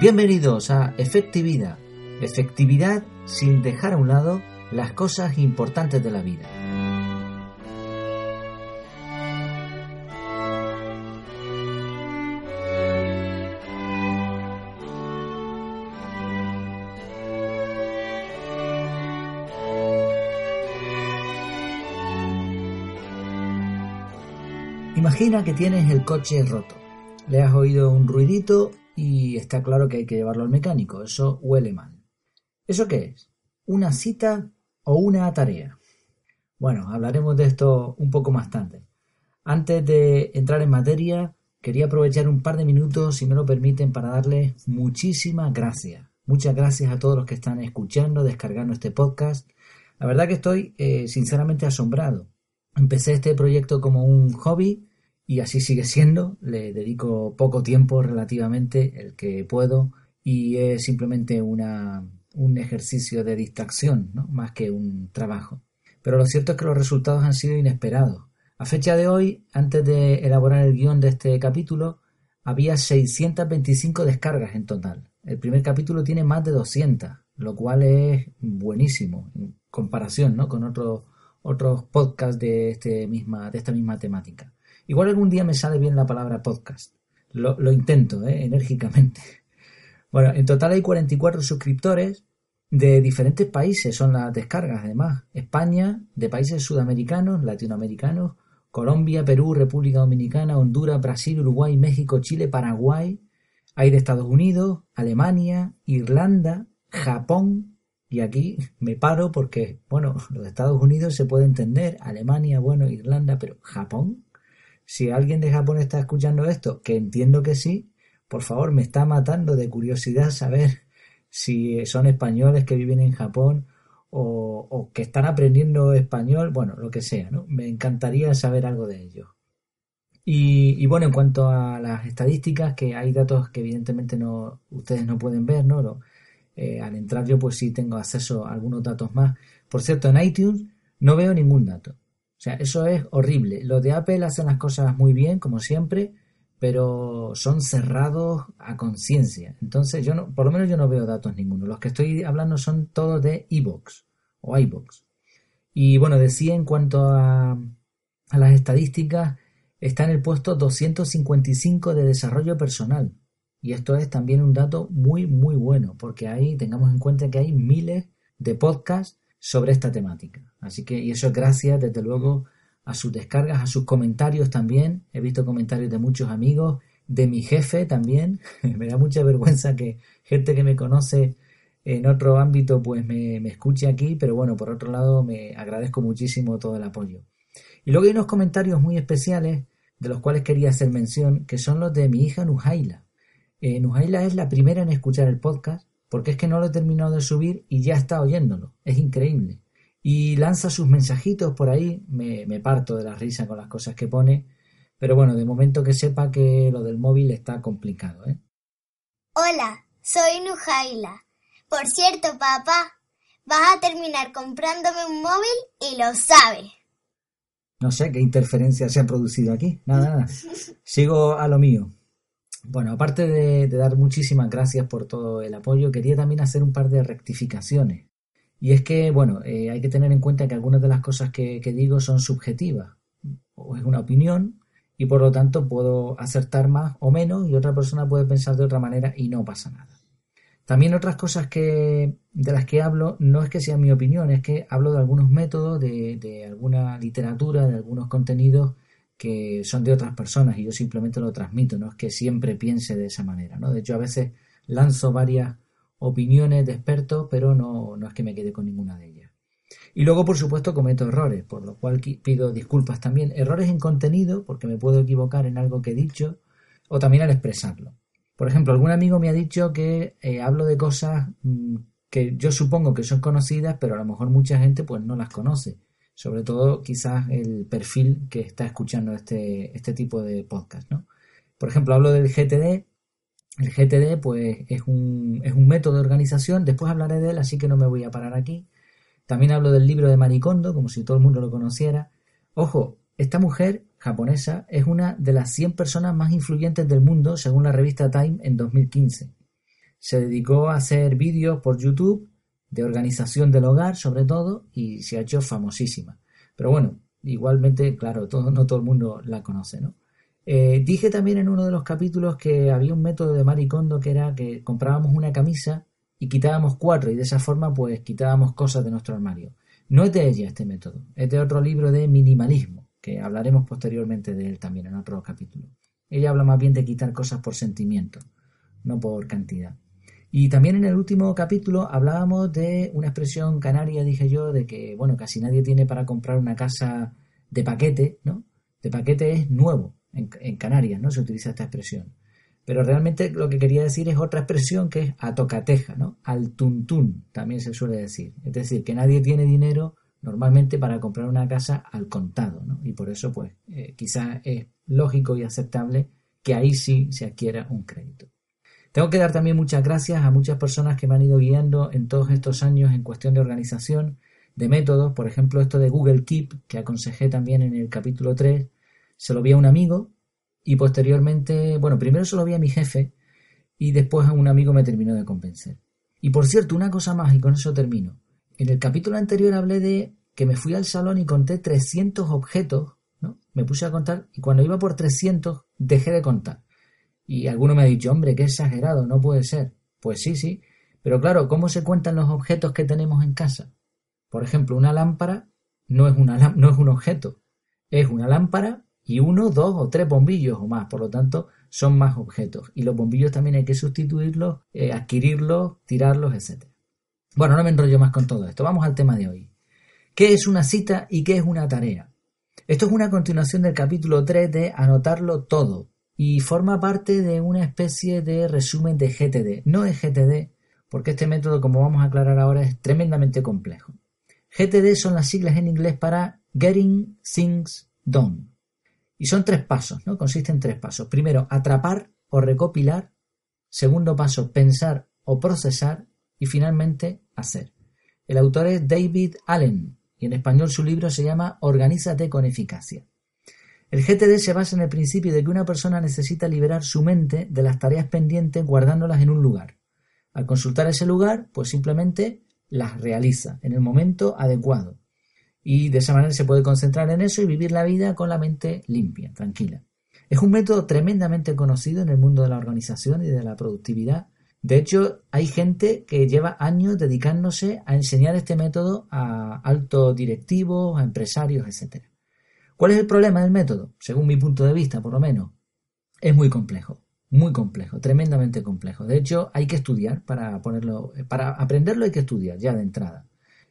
Bienvenidos a Efectividad. Efectividad sin dejar a un lado las cosas importantes de la vida. Imagina que tienes el coche roto. Le has oído un ruidito y está claro que hay que llevarlo al mecánico. Eso huele mal. ¿Eso qué es? ¿Una cita o una tarea? Bueno, hablaremos de esto un poco más tarde. Antes de entrar en materia, quería aprovechar un par de minutos, si me lo permiten, para darles muchísimas gracias. Muchas gracias a todos los que están escuchando, descargando este podcast. La verdad que estoy eh, sinceramente asombrado. Empecé este proyecto como un hobby y así sigue siendo. Le dedico poco tiempo relativamente, el que puedo, y es simplemente una, un ejercicio de distracción, ¿no? más que un trabajo. Pero lo cierto es que los resultados han sido inesperados. A fecha de hoy, antes de elaborar el guion de este capítulo, había 625 descargas en total. El primer capítulo tiene más de 200, lo cual es buenísimo en comparación ¿no? con otros otros podcasts de, este misma, de esta misma temática. Igual algún día me sale bien la palabra podcast. Lo, intento, ¿eh? enérgicamente. Bueno, en total hay 44 suscriptores de diferentes países, son las descargas además. España, de países sudamericanos, latinoamericanos, Colombia, Perú, República Dominicana, Honduras, Brasil, Uruguay, México, Chile, Paraguay. Hay de Estados Unidos, Alemania, Irlanda, Japón, y aquí me paro porque, bueno, los Estados Unidos se puede entender, Alemania, bueno, Irlanda, pero Japón, si alguien de Japón está escuchando esto, que entiendo que sí, por favor, me está matando de curiosidad saber si son españoles que viven en Japón o, que están aprendiendo español, bueno, lo que sea, ¿no? Me encantaría saber algo de ello. Y, bueno, en cuanto a las estadísticas, que hay datos que evidentemente no ustedes no pueden ver, ¿no? Eh, al entrar yo pues sí tengo acceso a algunos datos más. Por cierto, en iTunes no veo ningún dato. O sea, eso es horrible. Los de Apple hacen las cosas muy bien, como siempre, pero son cerrados a conciencia. Entonces, yo no, por lo menos yo no veo datos ninguno. Los que estoy hablando son todos de iBox o iBox. Y bueno, decía en cuanto a, a las estadísticas, está en el puesto 255 de desarrollo personal. Y esto es también un dato muy, muy bueno, porque ahí tengamos en cuenta que hay miles de podcasts sobre esta temática. Así que, y eso es gracias, desde luego, a sus descargas, a sus comentarios también. He visto comentarios de muchos amigos, de mi jefe también. me da mucha vergüenza que gente que me conoce en otro ámbito pues me, me, escuche aquí, pero bueno, por otro lado me agradezco muchísimo todo el apoyo. Y luego hay unos comentarios muy especiales de los cuales quería hacer mención, que son los de mi hija Nujaila. Eh, Nujaila es la primera en escuchar el podcast, porque es que no lo he terminado de subir y ya está oyéndolo. Es increíble y lanza sus mensajitos por ahí. Me, parto de la risa con las cosas que pone. Pero bueno, de momento que sepa que lo del móvil está complicado, ¿eh? Hola, soy Nujaila. Por cierto, papá, vas a terminar comprándome un móvil y lo sabes. No sé qué interferencia se ha producido aquí. Nada, nada. Sigo a lo mío. Bueno, aparte de dar muchísimas gracias por todo el apoyo, quería también hacer un par de rectificaciones. Y es que, bueno, eh, hay que tener en cuenta que algunas de las cosas que, digo son subjetivas, o es una opinión, y por lo tanto puedo acertar más o menos, y otra persona puede pensar de otra manera y no pasa nada. También otras cosas que, de las que hablo no es que sea mi opinión, es que hablo de algunos métodos, de, de alguna literatura, de algunos contenidos que son de otras personas y yo simplemente lo transmito, no es que siempre piense de esa manera, ¿no? De hecho, a veces lanzo varias opiniones de expertos, pero no, no es que me quede con ninguna de ellas. Y luego, por supuesto, cometo errores, por lo cual pido disculpas también. Errores en contenido, porque me puedo equivocar en algo que he dicho, o también al expresarlo. Por ejemplo, algún amigo me ha dicho que eh, hablo de cosas mm, que yo supongo que son conocidas, pero a lo mejor mucha gente pues no las conoce. Sobre todo quizás el perfil que está escuchando este, este tipo de podcast, ¿no? Por ejemplo, hablo del GTD, el GTD pues es un, es un método de organización, después hablaré de él, así que no me voy a parar aquí. También hablo del libro de Maricondo, como si todo el mundo lo conociera. Ojo, esta mujer japonesa es una de las 100 personas más influyentes del mundo según la revista Time en 2015. se dedicó a hacer vídeos por YouTube de organización del hogar, sobre todo, y se ha hecho famosísima. Pero bueno, igualmente, claro, todo, no todo el mundo la conoce, ¿no? Eh, dije también en uno de los capítulos que había un método de Maricondo que era que comprábamos una camisa y quitábamos cuatro y de esa forma pues quitábamos cosas de nuestro armario. No es de ella este método, es de otro libro de minimalismo, que hablaremos posteriormente de él también en otro capítulo. Ella habla más bien de quitar cosas por sentimiento, no por cantidad. Y también en el último capítulo hablábamos de una expresión canaria, dije yo, de que, bueno, casi nadie tiene para comprar una casa de paquete, ¿no? De paquete es nuevo, en, Canarias, ¿no? Se utiliza esta expresión. Pero realmente lo que quería decir es otra expresión que es a tocateja, ¿no? Al tuntún, también se suele decir. Es decir, que nadie tiene dinero normalmente para comprar una casa al contado, ¿no? Y por eso, pues, eh, quizás es lógico y aceptable que ahí sí se adquiera un crédito. Tengo que dar también muchas gracias a muchas personas que me han ido guiando en todos estos años en cuestión de organización, de métodos, por ejemplo, esto de Google Keep, que aconsejé también en el capítulo 3, se lo vi a un amigo y posteriormente, bueno, primero se lo vi a mi jefe y después a un amigo me terminó de convencer. Y por cierto, una cosa más y con eso termino. En el capítulo anterior hablé de que me fui al salón y conté 300 objetos, ¿no? Me puse a contar y cuando iba por 300 dejé de contar. Y alguno me ha dicho, hombre, qué exagerado, no puede ser. Pues sí, sí. Pero claro, ¿cómo se cuentan los objetos que tenemos en casa? Por ejemplo, una lámpara no es, una, no es un objeto. Es una lámpara y uno, dos o tres bombillos o más. Por lo tanto, son más objetos. Y los bombillos también hay que sustituirlos, eh, adquirirlos, tirarlos, etc. Bueno, no me enrollo más con todo esto. Vamos al tema de hoy. ¿Qué es una cita y qué es una tarea? Esto es una continuación del capítulo 3 de Anotarlo todo y forma parte de una especie de resumen de GTD. No es GTD, porque este método, como vamos a aclarar ahora, es tremendamente complejo. GTD son las siglas en inglés para Getting Things Done. Y son tres pasos, ¿no? Consiste en tres pasos. Primero, atrapar o recopilar. Segundo paso, pensar o procesar. Y finalmente, hacer. El autor es David Allen y en español su libro se llama Organízate con eficacia. El GTD se basa en el principio de que una persona necesita liberar su mente de las tareas pendientes guardándolas en un lugar. Al consultar ese lugar, pues simplemente las realiza en el momento adecuado. Y de esa manera se puede concentrar en eso y vivir la vida con la mente limpia, tranquila. Es un método tremendamente conocido en el mundo de la organización y de la productividad de hecho, hay gente que lleva años dedicándose a enseñar este método a altos directivos, a empresarios, etc. ¿Cuál es el problema del método? Según mi punto de vista, por lo menos, es muy complejo, muy complejo, tremendamente complejo. De hecho, hay que estudiar para ponerlo, para aprenderlo hay que estudiar ya de entrada.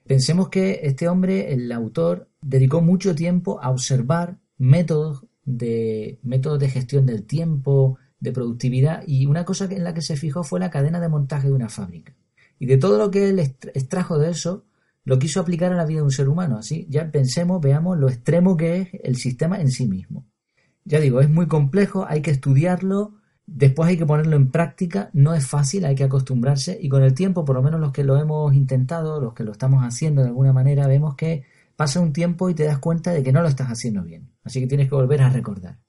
Pensemos que este hombre, el autor, dedicó mucho tiempo a observar métodos de métodos de gestión del tiempo, de productividad y una cosa en la que se fijó fue la cadena de montaje de una fábrica. Y de todo lo que él extrajo de eso, lo quiso aplicar a la vida de un ser humano. Así, ya pensemos, veamos lo extremo que es el sistema en sí mismo. Ya digo, es muy complejo, hay que estudiarlo, después hay que ponerlo en práctica, no es fácil, hay que acostumbrarse y con el tiempo, por lo menos los que lo hemos intentado, los que lo estamos haciendo de alguna manera, vemos que pasa un tiempo y te das cuenta de que no lo estás haciendo bien. Así que tienes que volver a recordar.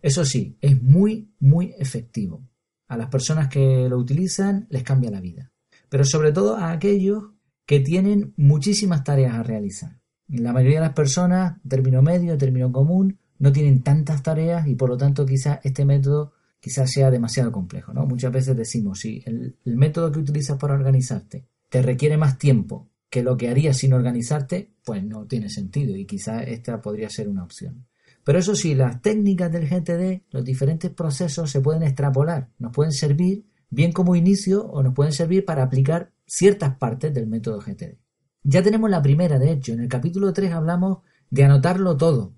Eso sí, es muy, muy efectivo. A las personas que lo utilizan les cambia la vida. Pero sobre todo a aquellos que tienen muchísimas tareas a realizar. La mayoría de las personas, término medio, término común, no tienen tantas tareas y por lo tanto quizás este método quizás sea demasiado complejo. ¿no? Muchas veces decimos, si el, el método que utilizas para organizarte te requiere más tiempo que lo que harías sin organizarte, pues no tiene sentido y quizás esta podría ser una opción. Pero eso sí, las técnicas del GTD, los diferentes procesos se pueden extrapolar, nos pueden servir bien como inicio o nos pueden servir para aplicar ciertas partes del método GTD. Ya tenemos la primera, de hecho, en el capítulo 3 hablamos de anotarlo todo.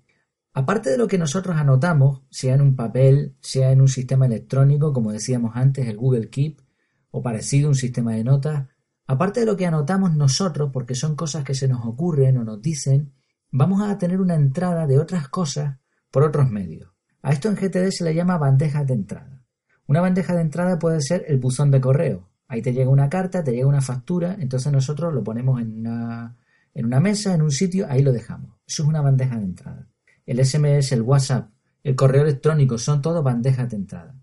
Aparte de lo que nosotros anotamos, sea en un papel, sea en un sistema electrónico, como decíamos antes, el Google Keep, o parecido un sistema de notas, aparte de lo que anotamos nosotros, porque son cosas que se nos ocurren o nos dicen, vamos a tener una entrada de otras cosas por otros medios. A esto en GTD se le llama bandeja de entrada. Una bandeja de entrada puede ser el buzón de correo. Ahí te llega una carta, te llega una factura, entonces nosotros lo ponemos en una, mesa, en un sitio, ahí lo dejamos. Eso es una bandeja de entrada. El SMS, el WhatsApp, el correo electrónico, son todo bandejas de entrada.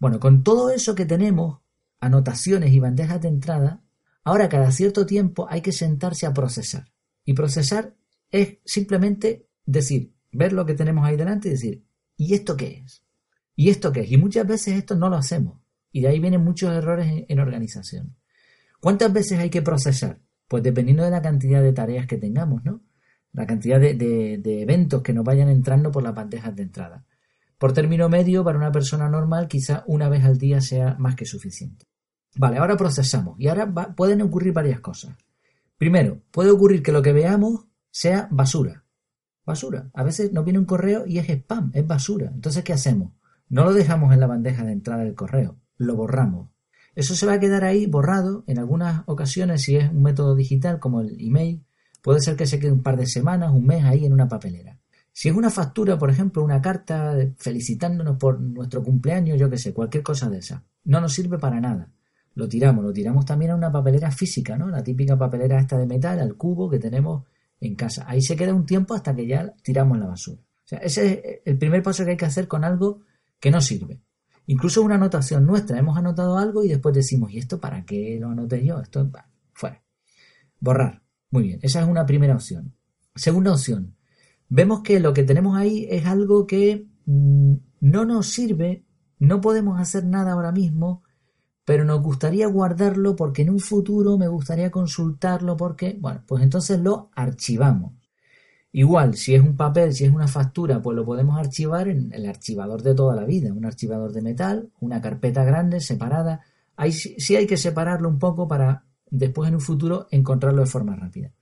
Bueno, con todo eso que tenemos, anotaciones y bandejas de entrada, ahora cada cierto tiempo hay que sentarse a procesar. Y procesar es simplemente decir, ver lo que tenemos ahí delante y decir, ¿y esto qué es? ¿Y esto qué es? Y muchas veces esto no lo hacemos. Y de ahí vienen muchos errores en, organización. ¿Cuántas veces hay que procesar? Pues dependiendo de la cantidad de tareas que tengamos, ¿no? La cantidad de, de eventos que nos vayan entrando por las bandejas de entrada. Por término medio, para una persona normal, quizá una vez al día sea más que suficiente. Vale, ahora procesamos. Y ahora pueden ocurrir varias cosas. Primero, puede ocurrir que lo que veamos sea basura. Basura. A veces nos viene un correo y es spam, es basura. Entonces, ¿qué hacemos? No lo dejamos en la bandeja de entrada del correo, lo borramos. Eso se va a quedar ahí borrado. En algunas ocasiones, si es un método digital como el email, puede ser que se quede un par de semanas, un mes ahí en una papelera. Si es una factura, por ejemplo, una carta felicitándonos por nuestro cumpleaños, yo qué sé, cualquier cosa de esa, no nos sirve para nada. Lo tiramos, lo tiramos también a una papelera física, ¿no? La típica papelera esta de metal, al cubo que tenemos en casa. Ahí se queda un tiempo hasta que ya tiramos la basura. O sea, ese es el primer paso que hay que hacer con algo que no sirve. Incluso una anotación nuestra, hemos anotado algo y después decimos, ¿y esto para qué lo anoté yo? Esto, fuera. Borrar. Muy bien, esa es una primera opción. Segunda opción, vemos que lo que tenemos ahí es algo que mm, no nos sirve, no podemos hacer nada ahora mismo, pero nos gustaría guardarlo porque en un futuro me gustaría consultarlo porque, bueno, pues entonces lo archivamos. Igual, si es un papel, si es una factura, pues lo podemos archivar en el archivador de toda la vida, un archivador de metal, una carpeta grande, separada. Ahí sí hay que separarlo un poco para después en un futuro encontrarlo de forma rápida.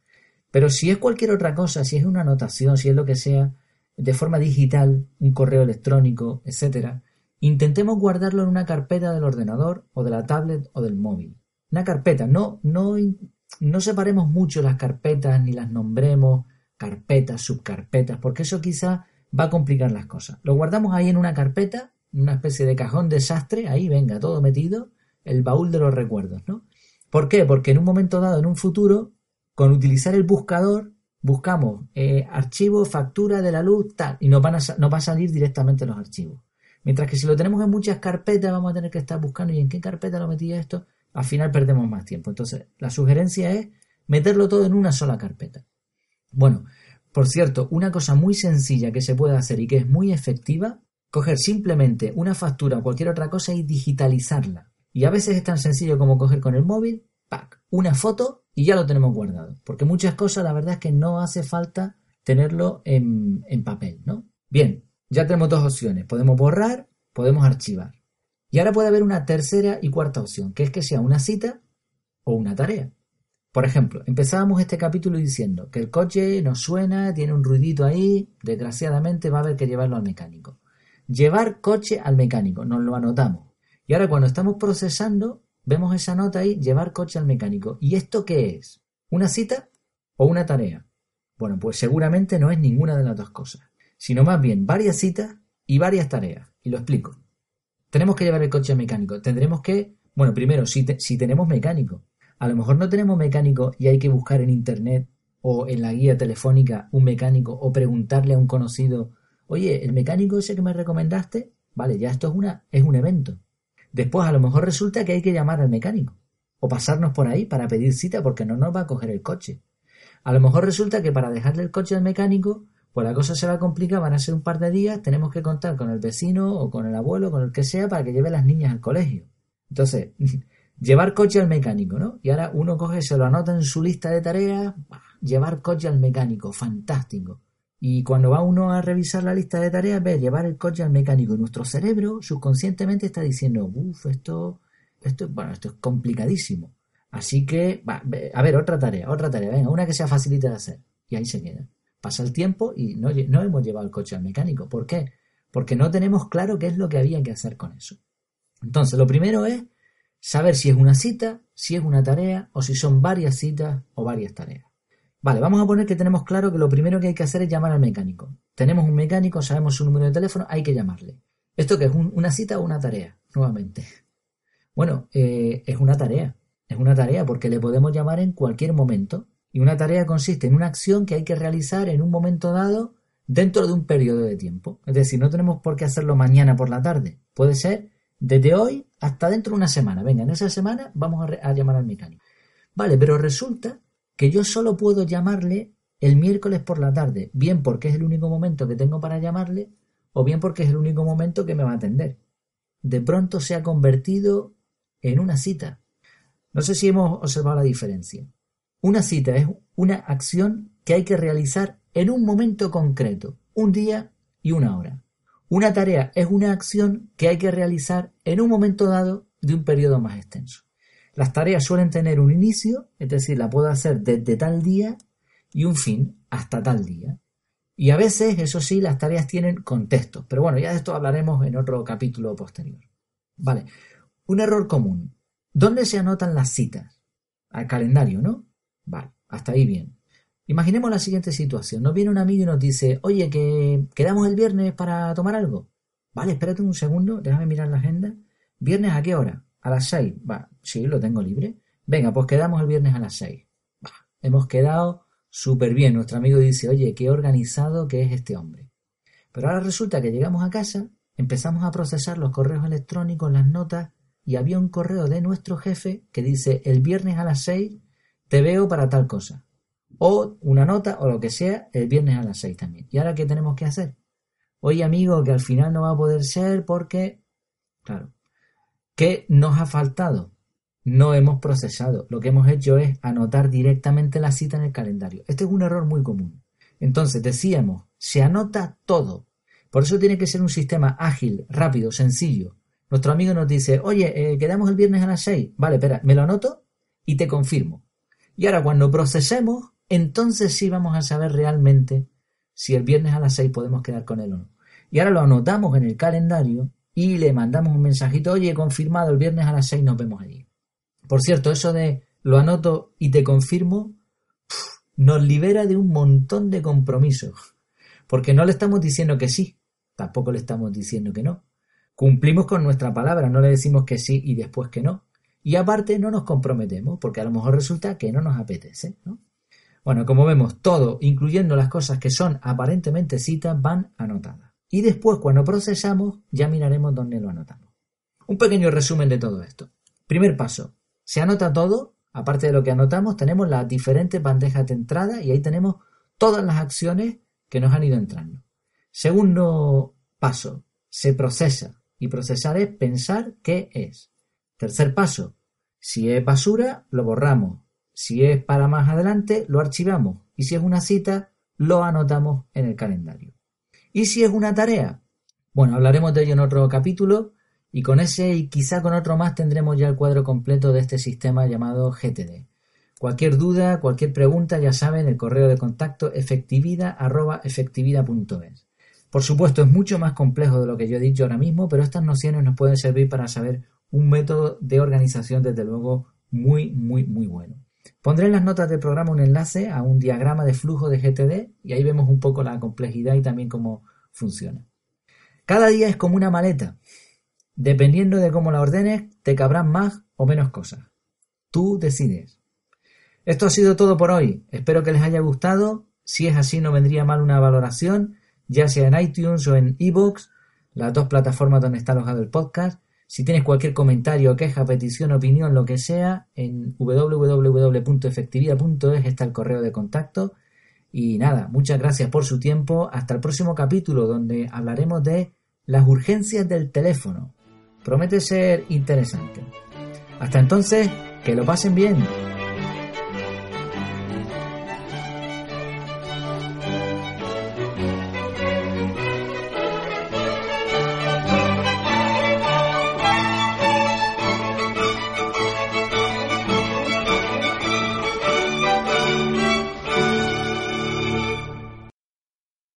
Pero si es cualquier otra cosa, si es una anotación, si es lo que sea, de forma digital, un correo electrónico, etcétera, intentemos guardarlo en una carpeta del ordenador o de la tablet o del móvil. Una carpeta, no, no, no separemos mucho las carpetas ni las nombremos carpetas, subcarpetas, porque eso quizá va a complicar las cosas. Lo guardamos ahí en una carpeta, una especie de cajón desastre, ahí venga, todo metido, el baúl de los recuerdos, ¿no? ¿Por qué? Porque en un momento dado, en un futuro, con utilizar el buscador buscamos eh, archivo, factura de la luz, tal, y nos, van a, a salir directamente los archivos. Mientras que si lo tenemos en muchas carpetas, vamos a tener que estar buscando y en qué carpeta lo metí esto, al final perdemos más tiempo. Entonces, la sugerencia es meterlo todo en una sola carpeta. Bueno, por cierto, una cosa muy sencilla que se puede hacer y que es muy efectiva, coger simplemente una factura o cualquier otra cosa y digitalizarla. Y a veces es tan sencillo como coger con el móvil, pack, una foto y ya lo tenemos guardado. Porque muchas cosas la verdad es que no hace falta tenerlo en, en papel, ¿no? Bien, ya tenemos dos opciones. Podemos borrar, podemos archivar. Y ahora puede haber una tercera y cuarta opción, que es que sea una cita o una tarea. Por ejemplo, empezábamos este capítulo diciendo que el coche nos suena, tiene un ruidito ahí, desgraciadamente va a haber que llevarlo al mecánico. Llevar coche al mecánico, nos lo anotamos. Y ahora cuando estamos procesando, Vemos esa nota ahí, llevar coche al mecánico. ¿Y esto qué es? ¿Una cita o una tarea? Bueno, pues seguramente no es ninguna de las dos cosas, sino más bien varias citas y varias tareas. Y lo explico. Tenemos que llevar el coche al mecánico. Tendremos que, bueno, primero, si, si tenemos mecánico. A lo mejor no tenemos mecánico y hay que buscar en internet o en la guía telefónica un mecánico o preguntarle a un conocido, oye, el mecánico ese que me recomendaste, vale, ya esto es, una, es un evento. Después a lo mejor resulta que hay que llamar al mecánico o pasarnos por ahí para pedir cita porque no nos va a coger el coche. A lo mejor resulta que para dejarle el coche al mecánico, pues la cosa se va a complicar, van a ser un par de días, tenemos que contar con el vecino o con el abuelo, con el que sea, para que lleve las niñas al colegio. Entonces, llevar coche al mecánico, ¿no? Y ahora uno coge, se lo anota en su lista de tareas, llevar coche al mecánico, fantástico. Y cuando va uno a revisar la lista de tareas, ve llevar el coche al mecánico. Nuestro cerebro subconscientemente está diciendo, uff, esto, esto, bueno, esto es complicadísimo. Así que, va, a ver, otra tarea, otra tarea, venga, una que sea facilita de hacer. Y ahí se queda. Pasa el tiempo y no, no hemos llevado el coche al mecánico. ¿Por qué? Porque no tenemos claro qué es lo que había que hacer con eso. Entonces, lo primero es saber si es una cita, si es una tarea o si son varias citas o varias tareas. Vale, vamos a poner que tenemos claro que lo primero que hay que hacer es llamar al mecánico. Tenemos un mecánico, sabemos su número de teléfono, hay que llamarle. ¿Esto qué es? ¿Una cita o una tarea? Nuevamente. Bueno, eh, es una tarea. Es una tarea porque le podemos llamar en cualquier momento. Y una tarea consiste en una acción que hay que realizar en un momento dado dentro de un periodo de tiempo. Es decir, no tenemos por qué hacerlo mañana por la tarde. Puede ser desde hoy hasta dentro de una semana. Venga, en esa semana vamos a, a llamar al mecánico. Vale, pero resulta que yo solo puedo llamarle el miércoles por la tarde, bien porque es el único momento que tengo para llamarle, o bien porque es el único momento que me va a atender. De pronto se ha convertido en una cita. No sé si hemos observado la diferencia. Una cita es una acción que hay que realizar en un momento concreto, un día y una hora. Una tarea es una acción que hay que realizar en un momento dado de un periodo más extenso. Las tareas suelen tener un inicio, es decir, la puedo hacer desde tal día y un fin hasta tal día. Y a veces, eso sí, las tareas tienen contexto. Pero bueno, ya de esto hablaremos en otro capítulo posterior. Vale. Un error común. ¿Dónde se anotan las citas? Al calendario, ¿no? Vale, hasta ahí bien. Imaginemos la siguiente situación. Nos viene un amigo y nos dice, oye, que quedamos el viernes para tomar algo. Vale, espérate un segundo, déjame mirar la agenda. ¿Viernes a qué hora? A las seis. Va, sí, lo tengo libre. Venga, pues quedamos el viernes a las seis. Va, hemos quedado súper bien. Nuestro amigo dice, oye, qué organizado que es este hombre. Pero ahora resulta que llegamos a casa, empezamos a procesar los correos electrónicos, las notas, y había un correo de nuestro jefe que dice, el viernes a las seis te veo para tal cosa. O una nota o lo que sea, el viernes a las seis también. ¿Y ahora qué tenemos que hacer? Oye, amigo, que al final no va a poder ser porque... Claro. ¿Qué nos ha faltado? no hemos procesado. Lo que hemos hecho es anotar directamente la cita en el calendario. Este es un error muy común. Entonces, decíamos, se anota todo. Por eso tiene que ser un sistema ágil, rápido, sencillo. Nuestro amigo nos dice, oye, eh, quedamos el viernes a las 6. Vale, espera, me lo anoto y te confirmo. Y ahora cuando procesemos, entonces sí vamos a saber realmente si el viernes a las 6 podemos quedar con él o no. Y ahora lo anotamos en el calendario y le mandamos un mensajito, oye, confirmado, el viernes a las 6 nos vemos allí. Por cierto, eso de lo anoto y te confirmo nos libera de un montón de compromisos. Porque no le estamos diciendo que sí, tampoco le estamos diciendo que no. Cumplimos con nuestra palabra, no le decimos que sí y después que no. Y aparte no nos comprometemos, porque a lo mejor resulta que no nos apetece. ¿no? Bueno, como vemos, todo, incluyendo las cosas que son aparentemente citas, van anotadas. Y después, cuando procesamos, ya miraremos dónde lo anotamos. Un pequeño resumen de todo esto. Primer paso, se anota todo, aparte de lo que anotamos, tenemos las diferentes bandejas de entrada y ahí tenemos todas las acciones que nos han ido entrando. Segundo paso, se procesa. Y procesar es pensar qué es. Tercer paso, si es basura, lo borramos. Si es para más adelante, lo archivamos. Y si es una cita, lo anotamos en el calendario. ¿Y si es una tarea? Bueno, hablaremos de ello en otro capítulo, y con ese y quizá con otro más tendremos ya el cuadro completo de este sistema llamado GTD. Cualquier duda, cualquier pregunta, ya saben, el correo de contacto efectividad.efectividad.es. Por supuesto, es mucho más complejo de lo que yo he dicho ahora mismo, pero estas nociones nos pueden servir para saber un método de organización, desde luego, muy, muy, muy bueno. Pondré en las notas del programa un enlace a un diagrama de flujo de GTD y ahí vemos un poco la complejidad y también cómo funciona. Cada día es como una maleta. Dependiendo de cómo la ordenes, te cabrán más o menos cosas. Tú decides. Esto ha sido todo por hoy. Espero que les haya gustado. Si es así, no vendría mal una valoración, ya sea en iTunes o en iVoox, las dos plataformas donde está alojado el podcast. Si tienes cualquier comentario, queja, petición, opinión, lo que sea, en www.efectividad.es está el correo de contacto. Y nada, muchas gracias por su tiempo. Hasta el próximo capítulo donde hablaremos de las urgencias del teléfono. Promete ser interesante. Hasta entonces, que lo pasen bien.